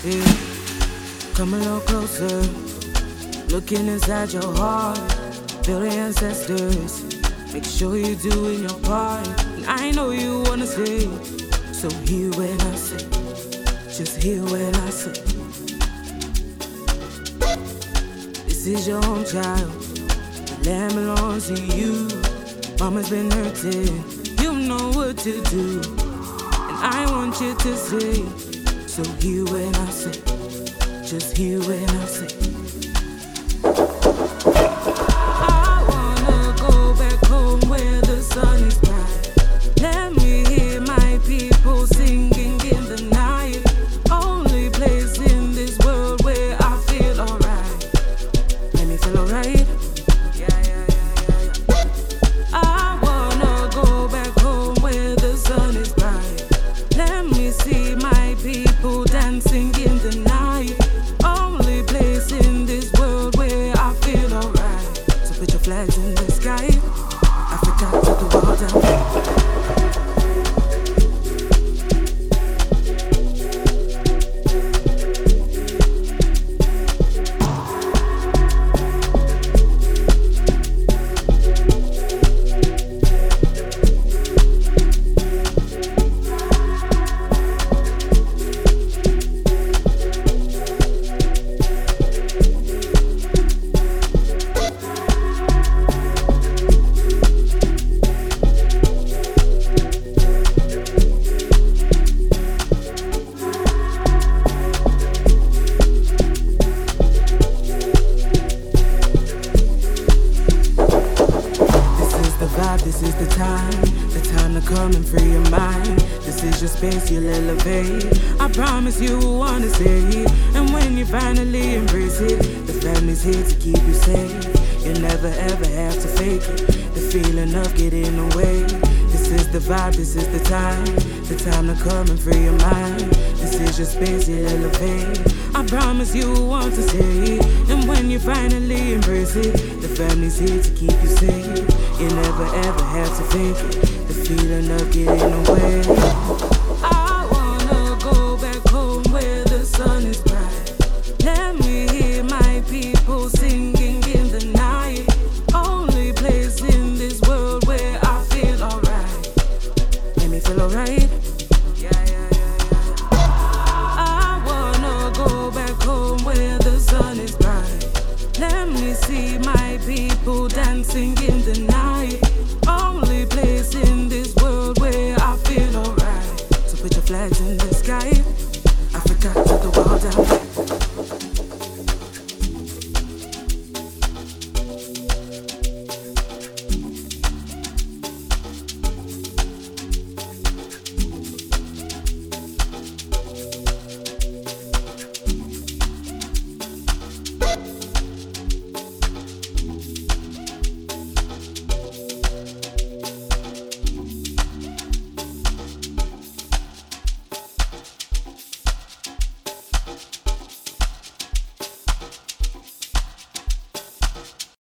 Come a little closer, looking inside your heart. Feel the ancestors. Make sure you're doing your part. And I know you wanna stay. so hear when I say, just hear when I say. This is your home child. The land belongs to you. Mama's been hurting. You know what to do. And I want you to say, so hear when I say, just hear when I say. The night. Only place in this world where I feel alright. So put your flags in the sky. Africa to the world down. Come and free your mind. This is your space, you'll elevate. I promise you will wanna stay. And when you finally embrace it, the family's here to keep you safe. You'll never ever have to fake it. The feeling of getting away. This is the vibe, this is the time. The time to come and free your mind. This is your space, you'll elevate. I promise you will want to stay. And when you finally embrace it, the family's here to keep you safe. You never ever have to fake it. Feeling of getting away. I wanna go back home where the sun is bright. Let me hear my people singing in the night. Only place in this world where I feel alright. Me feel alright. see my people dancing in the night.